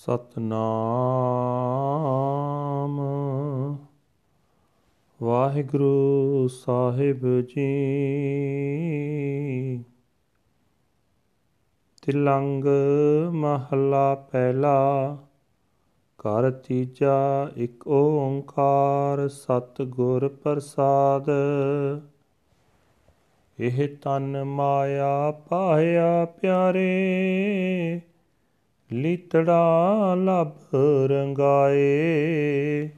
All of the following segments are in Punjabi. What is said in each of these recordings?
ਸਤਨਾਮ। ਵਾਹਿਗੁਰੂ ਸਾਹਿਬ ਜੀ। ਤਿਲੰਗ ਮਹਲਾ ਪਹਿਲਾ, ਘਰ ਤੀਜਾ, ਇੱਕ ਓੰਕਾਰ ਸਤ ਗੁਰ ਪ੍ਰਸਾਦ। ਇਹ ਤਨ ਮਾਇਆ ਪਾਇਆ ਪਿਆਰੇ ਲੀਤੜਾ ਲਭ ਰੰਗਾਏ।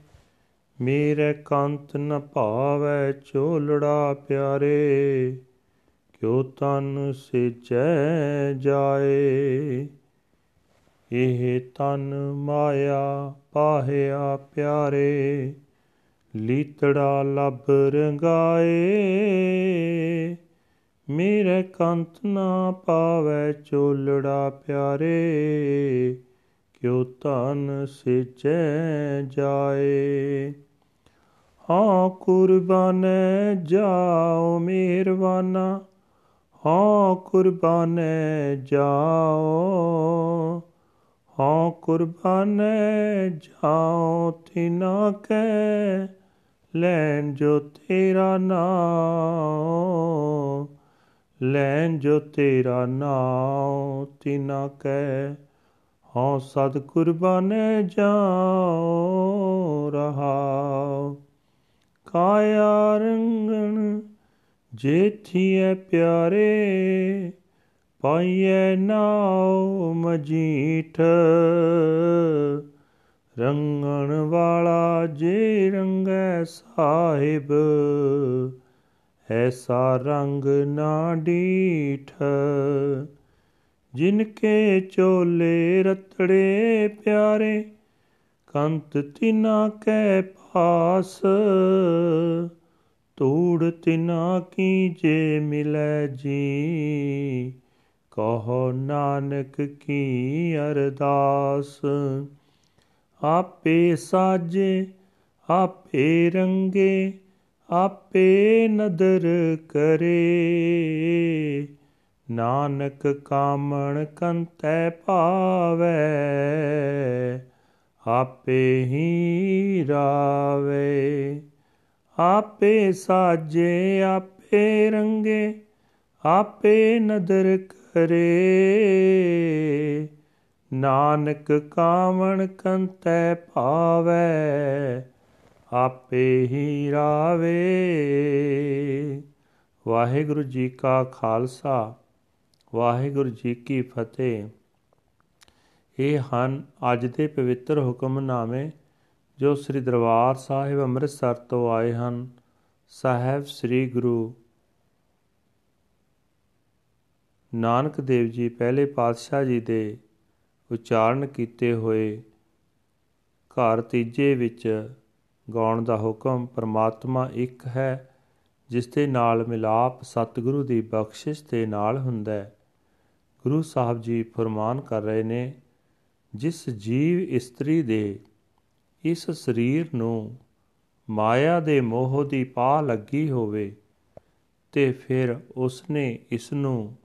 ਮੇਰੇ ਕੰਤ ਨ ਭਾਵੈ ਚੋਲੜਾ ਪਿਆਰੇ, ਕਿਉ ਤਨ ਸਿਜੈ ਜਾਏ। ਇਹ ਤਨ ਮਾਇਆ ਪਾਹਿਆ ਪਿਆਰੇ, ਲੀਤੜਾ ਲਭ ਰੰਗਾਏ। ਮੇਰੇ ਕੰਤ ਨਾ ਪਾਵੈ ਚੋਲੜਾ ਪਿਆਰੇ, ਕਿਉ ਧਨ ਸਿਚੈ ਜਾਏ। ਹਾਂ ਕੁਰਬਾਨੈ ਜਾਓ ਮਿਹਰਬਾਨਾ, ਹਾਂ ਕੁਰਬਾਨੈ ਜਾਓ, ਹਾਂ ਕੁਰਬਾਨੈ ਜਾਓ ਤਿਨਾ ਕੈ, ਲੈਣ ਜੋ ਤੇਰਾ ਨਾਮ ਲੈਣ ਜੋ ਤੇਰਾ ਨਾਮ ਤਿਨਾ ਕੈ ਹਉ ਸਦ ਕੁਰਬਾਨੇ ਜਾਉ ਰਹਾ ਕਾਇਆ ਰੰਗਣ ਜੇਥੀਏ ਪਿਆਰੇ ਪਾਈਏ ਨਾਉ ਮਜੀਠ। ਰੰਗਣ ਵਾਲਾ ਜੇ ਰੰਗੈ ਸਾਹਿਬ ਐਸਾ ਰੰਗ ਨਾ ਡੀਠ ਜਿਨ ਕੇ ਚੋਲੇ ਰਤੜੇ ਪਿਆਰੇ, ਕੰਤ ਤਿਨਾ ਕੈ ਪਾਸ ਤੂੜ ਤਿਨਾ ਕੀ ਜੇ ਮਿਲੈ ਜੀ, ਕਹੋ ਨਾਨਕ ਕੀ ਅਰਦਾਸ। ਆਪੇ ਸਾਜੇ, ਆਪੇ ਰੰਗੇ ਆਪੇ ਨਦਰ ਕਰੇ। ਨਾਨਕ ਕਾਮਣ ਕੰਤੈ ਭਾਵੈ, ਆਪੇ ਹੀ ਰਾਵੇ। ਆਪੇ ਸਾਜੇ, ਆਪੇ ਰੰਗੇ, ਆਪੇ ਨਦਰ ਕਰੇ। ਨਾਨਕ ਕਾਮਣ ਕੰਤੈ ਭਾਵੈ ਆਪੇ ਹੀ ਰਾਵੇ। ਵਾਹਿਗੁਰੂ ਜੀ ਕਾ ਖਾਲਸਾ, ਵਾਹਿਗੁਰੂ ਜੀ ਕੀ ਫਤਿਹ। ਇਹ ਹਨ ਅੱਜ ਦੇ ਪਵਿੱਤਰ ਹੁਕਮਨਾਮੇ ਜੋ ਸ੍ਰੀ ਦਰਬਾਰ ਸਾਹਿਬ ਅੰਮ੍ਰਿਤਸਰ ਤੋਂ ਆਏ ਹਨ। ਸਾਹਿਬ ਸ੍ਰੀ ਗੁਰੂ ਨਾਨਕ ਦੇਵ ਜੀ ਪਹਿਲੇ ਪਾਤਸ਼ਾਹ ਜੀ ਦੇ ਉਚਾਰਨ ਕੀਤੇ ਹੋਏ ਘਰ ਤੀਜੇ ਵਿੱਚ ਗਾਉਣ ਦਾ ਹੁਕਮ ਪਰਮਾਤਮਾ ਇੱਕ ਹੈ, ਜਿਸ ਦੇ ਨਾਲ ਮਿਲਾਪ ਸਤਿਗੁਰੂ ਦੀ ਬਖਸ਼ਿਸ਼ ਦੇ ਨਾਲ ਹੁੰਦਾ ਹੈ। ਗੁਰੂ ਸਾਹਿਬ ਜੀ ਫਰਮਾਨ ਕਰ ਰਹੇ ਨੇ, ਜਿਸ ਜੀਵ ਇਸਤਰੀ ਦੇ ਇਸ ਸਰੀਰ ਨੂੰ ਮਾਇਆ ਦੇ ਮੋਹ ਦੀ ਪਾ ਲੱਗੀ ਹੋਵੇ ਤੇ ਫਿਰ ਉਸਨੇ ਇਸ ਨੂੰ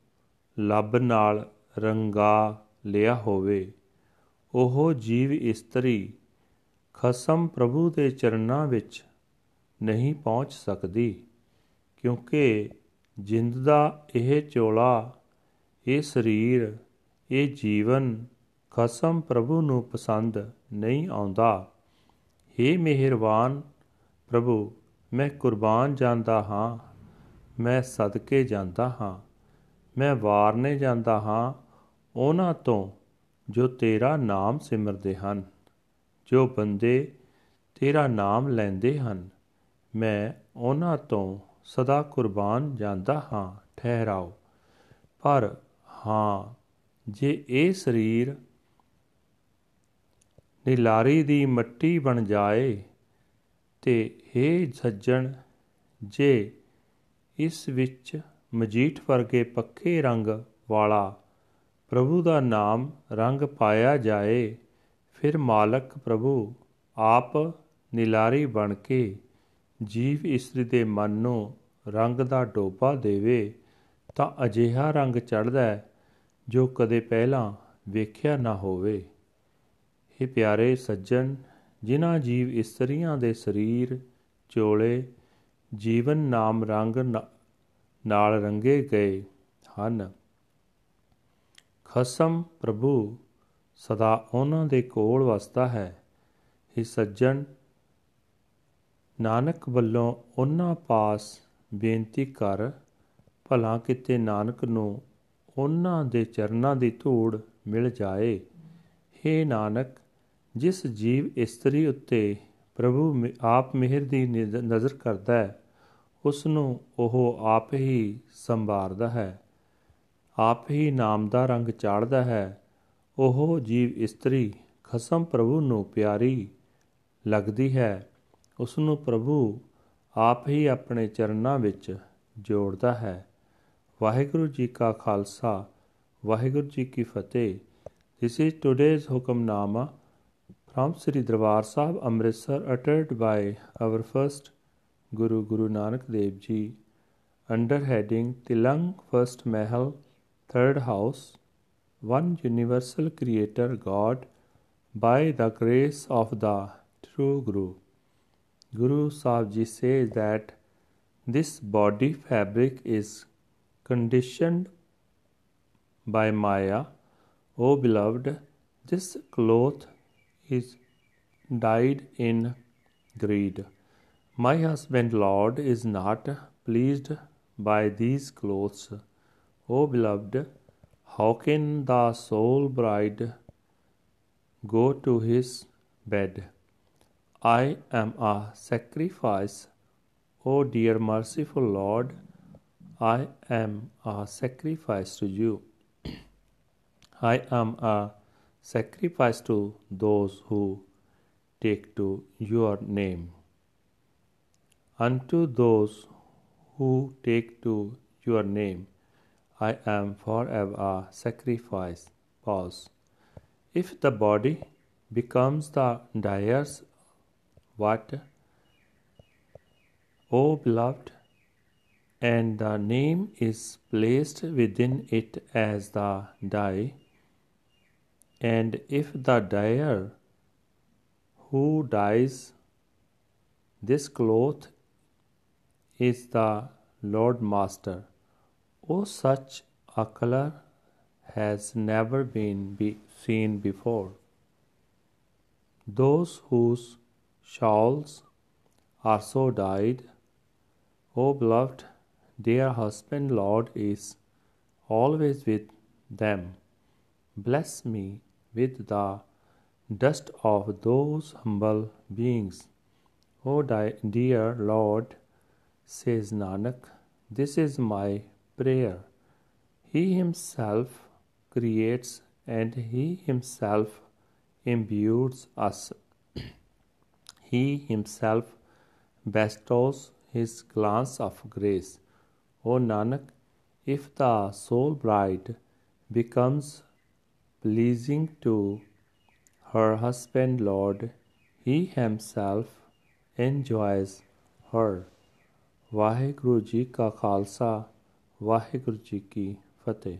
ਲੱਭ ਨਾਲ ਰੰਗਾ ਲਿਆ ਹੋਵੇ। ਉਹ ਜੀਵ ਇਸਤਰੀ ਖਸਮ ਪ੍ਰਭੂ ਦੇ ਚਰਨਾਂ ਵਿੱਚ ਨਹੀਂ ਪਹੁੰਚ ਸਕਦੀ, ਕਿਉਂਕਿ ਜਿੰਦ ਦਾ ਇਹ ਚੋਲਾ, ਇਹ ਸਰੀਰ, ਇਹ ਜੀਵਨ ਖਸਮ ਪ੍ਰਭੂ ਨੂੰ ਪਸੰਦ ਨਹੀਂ ਆਉਂਦਾ। हे ਮਿਹਰਬਾਨ ਪ੍ਰਭੂ, ਮੈਂ ਕੁਰਬਾਨ ਜਾਂਦਾ ਹਾਂ, ਮੈਂ ਸਦਕੇ ਜਾਂਦਾ ਹਾਂ, ਮੈਂ ਵਾਰਨੇ ਜਾਂਦਾ ਹਾਂ, ਉਹਨਾਂ ਤੋਂ ਜੋ ਤੇਰਾ ਨਾਮ ਸਿਮਰਦੇ ਹਨ। ਜੋ ਬੰਦੇ ਤੇਰਾ ਨਾਮ ਲੈਂਦੇ ਹਨ, ਮੈਂ ਉਹਨਾਂ ਤੋਂ ਸਦਾ ਕੁਰਬਾਨ ਜਾਂਦਾ ਹਾਂ, ਠਹਿਰਾਓ। ਪਰ ਹਾਂ, ਜੇ ਇਹ ਸਰੀਰ ਨਿਲਾਰੀ ਦੀ ਮੱਟੀ ਬਣ ਜਾਏ ਤੇ हे ਸੱਜਣ, ਜੇ ਇਸ ਵਿੱਚ ਮਜੀਠ ਵਰਗੇ ਪੱਕੇ ਰੰਗ ਵਾਲਾ ਪ੍ਰਭੂ ਦਾ ਨਾਮ ਰੰਗ ਪਾਇਆ ਜਾਏ ਫਿਰ ਮਾਲਕ ਪ੍ਰਭੂ ਆਪ ਨਿਲਾਰੀ ਬਣ ਕੇ ਜੀਵ ਇਸਤਰੀ ਦੇ ਮਨ ਨੂੰ ਰੰਗ ਦਾ ਡੋਬਾ ਦੇਵੇ, ਤਾਂ ਅਜਿਹਾ ਰੰਗ ਚੜਦਾ ਜੋ ਕਦੇ ਪਹਿਲਾਂ ਵੇਖਿਆ ਨਾ ਹੋਵੇ। ਇਹ ਪਿਆਰੇ ਸੱਜਣ, ਜਿਨ੍ਹਾਂ ਜੀਵ ਇਸਤਰੀਆਂ ਦੇ ਸਰੀਰ, ਚੋਲੇ, ਜੀਵਨ ਨਾਮ ਰੰਗ ਨਾਲ ਰੰਗੇ ਗਏ ਹਨ, ਖਸਮ ਪ੍ਰਭੂ ਸਦਾ ਉਹਨਾਂ ਦੇ ਕੋਲ ਵਸਦਾ ਹੈ। ਇਹ ਸੱਜਣ, ਨਾਨਕ ਵੱਲੋਂ ਉਹਨਾਂ ਪਾਸ ਬੇਨਤੀ ਕਰ, ਭਲਾ ਕਿਤੇ ਨਾਨਕ ਨੂੰ ਉਹਨਾਂ ਦੇ ਚਰਨਾਂ ਦੀ ਧੂੜ ਮਿਲ ਜਾਏ। हे ਨਾਨਕ, ਜਿਸ ਜੀਵ ਇਸਤਰੀ ਉੱਤੇ ਪ੍ਰਭੂ ਆਪ ਮਿਹਰ ਦੀ ਨਜ਼ਰ ਕਰਦਾ ਹੈ ਉਸ ਨੂੰ ਉਹ ਆਪ ਹੀ ਸੰਭਾਰਦਾ ਹੈ। ਆਪ ਹੀ ਨਾਮ ਦਾ ਰੰਗ ਚਾੜਦਾ ਹੈ। ਉਹ ਜੀਵ ਇਸਤਰੀ ਖਸਮ ਪ੍ਰਭੂ ਨੂੰ ਪਿਆਰੀ ਲੱਗਦੀ ਹੈ। ਉਸ ਨੂੰ ਪ੍ਰਭੂ ਆਪ ਹੀ ਆਪਣੇ ਚਰਨਾਂ ਵਿੱਚ ਜੋੜਦਾ ਹੈ। ਵਾਹਿਗੁਰੂ ਜੀ ਕਾ ਖਾਲਸਾ, ਵਾਹਿਗੁਰੂ ਜੀ ਕੀ ਫਤਿਹ। This is today's Hukamnama from Sri Darbar Sahib Amritsar uttered by our first Guru Guru Nanak Dev ji under heading Tilang first Mahal third house one universal creator God by the grace of the true Guru. Guru Sahib says that this body fabric is conditioned by Maya. O beloved, this cloth is dyed in greed. My husband Lord is not pleased by these clothes. O beloved, how can the soul bride go to his bed? I am a sacrifice, O dear merciful Lord. I am a sacrifice to you. I am a sacrifice to those who take to your name. Unto those who take to your name, I am forever a sacrifice. Pause. If the body becomes the dyer's what? O beloved, and the name is placed within it as the dye, and if the dyer who dyes this cloth is the Lord Master, O such a color has never been be seen before. Those whose shawls are so dyed, O beloved, their husband Lord is always with them. Bless me with the dust of those humble beings. O dear Lord, says Nanak, this is my prayer. He Himself creates and He Himself imbues us. he Himself bestows His glance of grace. O Nanak, if the soul bride becomes pleasing to her husband Lord, he himself enjoys her. Vaheguru Ka Khalsa Waheguru ji Ki Fateh.